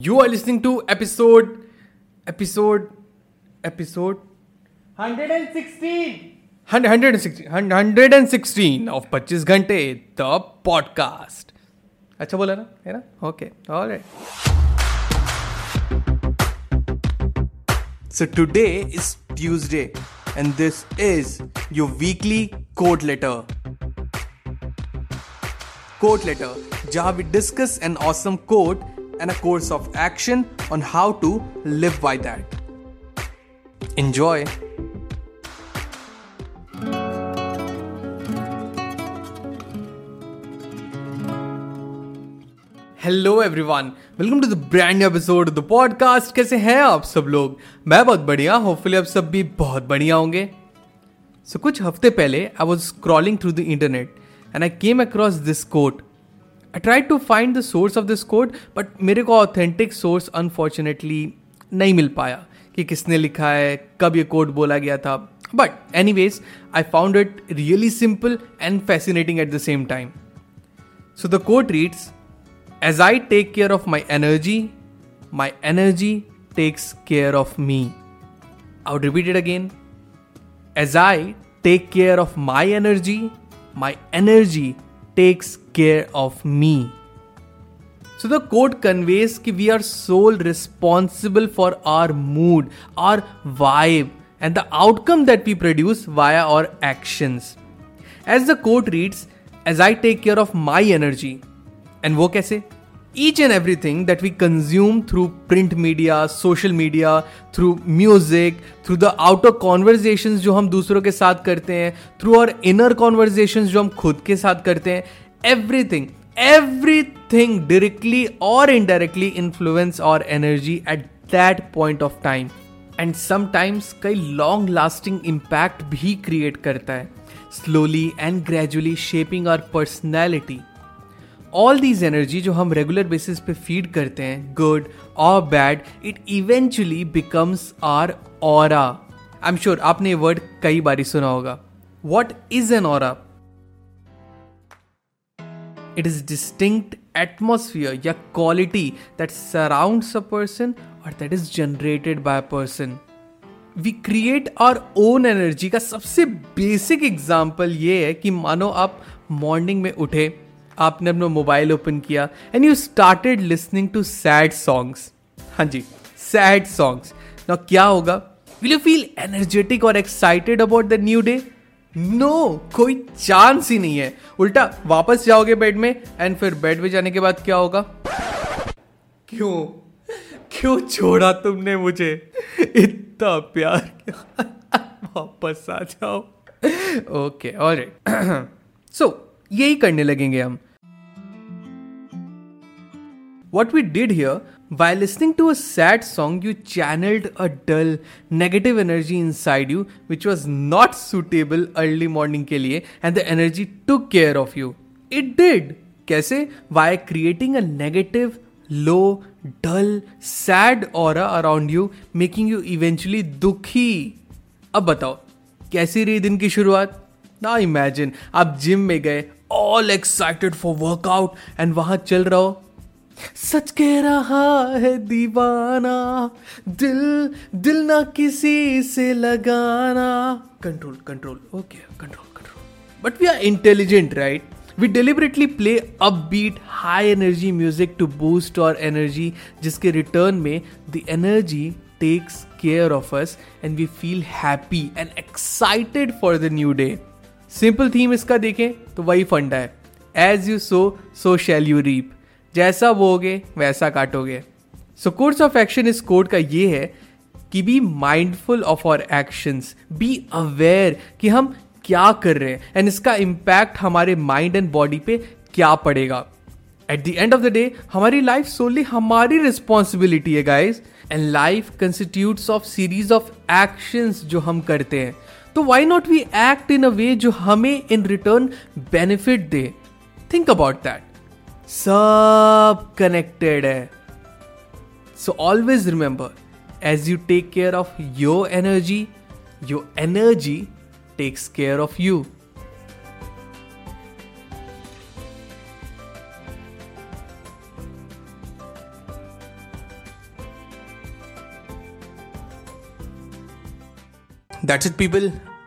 You are listening to episode, episode, episode 116 116 116 of 25 घंटे the podcast. अच्छा बोला ना है ना okay alright So today is Tuesday and this is your weekly quote letter. Quote letter, जहाँ we discuss an awesome quote and a course of action on how to live by that. Enjoy. Hello everyone welcome to the brand episode the podcast कैसे हैं आप सब लोग मैं बहुत बढ़िया hopefully आप सब भी बहुत बढ़िया होंगे सो so, कुछ हफ़्ते पहले I was scrolling through the internet and I came across this quote I try to find the source of this code but मेरे को ऑथेंटिक सोर्स अनफॉर्चुनेटली नहीं मिल पाया कि किसने लिखा है कब ये कोड बोला गया था। But anyways I found it really simple and fascinating at the same time so the code reads as I take care of my energy my energy takes care of me repeat it again. As I take care of my energy, my energy takes care of me. So the quote conveys that we are sole responsible for our mood, our vibe, and the outcome that we produce via our actions. As the quote reads, as I take care of my energy, And वो कैसे each and every thing that we consume through print media social media through music through the outer conversation जो हम दूसरों के साथ करते हैं through our inner conversation जो हम खुद के साथ करते हैं एवरीथिंग एवरीथिंग डायरेक्टली और indirectly influence our energy at that point of time and sometimes कई लॉन्ग लास्टिंग इम्पैक्ट भी क्रिएट करता है slowly and gradually shaping our personality all these energy जो हम रेगुलर बेसिस पे फ़ीड करते हैं गुड और bad it eventually becomes our aura I am sure आपने ये वर्ड कई बार सुना होगा. What is an aura it is distinct atmosphere या quality that surrounds a person और that is generated by person we create our own energy का सबसे बेसिक एग्ज़ाम्पल ये है कि मानो आप मॉर्निंग में उठे आपने अपना मोबाइल ओपन किया and you started listening to sad songs हाँ जी सैड सॉन्ग्स ना क्या होगा? विल यू फील एनर्जेटिक और excited about the new day no कोई चांस ही नहीं है. उल्टा, वापस जाओगे बेड में एंड फिर बेड में जाने के बाद क्या होगा? क्यों? क्यों छोड़ा तुमने मुझे? इतना प्यार किया। वापस आ जाओ। ओके और सो यही करने लगेंगे हम। What we did here, by listening to a sad song, you channeled a dull, negative energy inside you, which was not suitable early morning ke liye, and the energy took care of you. It did. कैसे? By creating a negative, low, dull, sad aura around you, making you eventually दुखी. अब बताओ कैसी रही दिन की शुरुआत ना इमेजिन आप जिम में गए all excited for workout and वहाँ चल रहा हो सच कह रहा है दीवाना, दिल दिल ना किसी से लगाना। Control control okay control control but we are intelligent right we deliberately play upbeat high energy music to boost our energy जिसके रिटर्न में the energy takes care of us and we feel happy and excited for the new day simple theme इसका देखें तो वही फंडा है। As you sow so shall you reap जैसा बोगे वैसा काटोगे। सो कोर्स ऑफ़ एक्शन इस कोड का ये है कि be mindful of our actions be aware कि हम क्या कर रहे हैं एंड इसका इम्पैक्ट हमारे माइंड एंड बॉडी पे क्या पड़ेगा। At the end of the day हमारी लाइफ सोली हमारी रिस्पॉन्सिबिलिटी है guys and life constitute of series of actions जो हम करते हैं। तो why not we act in a way जो हमें इन रिटर्न बेनिफिट दे? थिंक अबाउट दैट सब कनेक्टेड है so always remember as you take care of your energy your energy takes care of you That's it, people.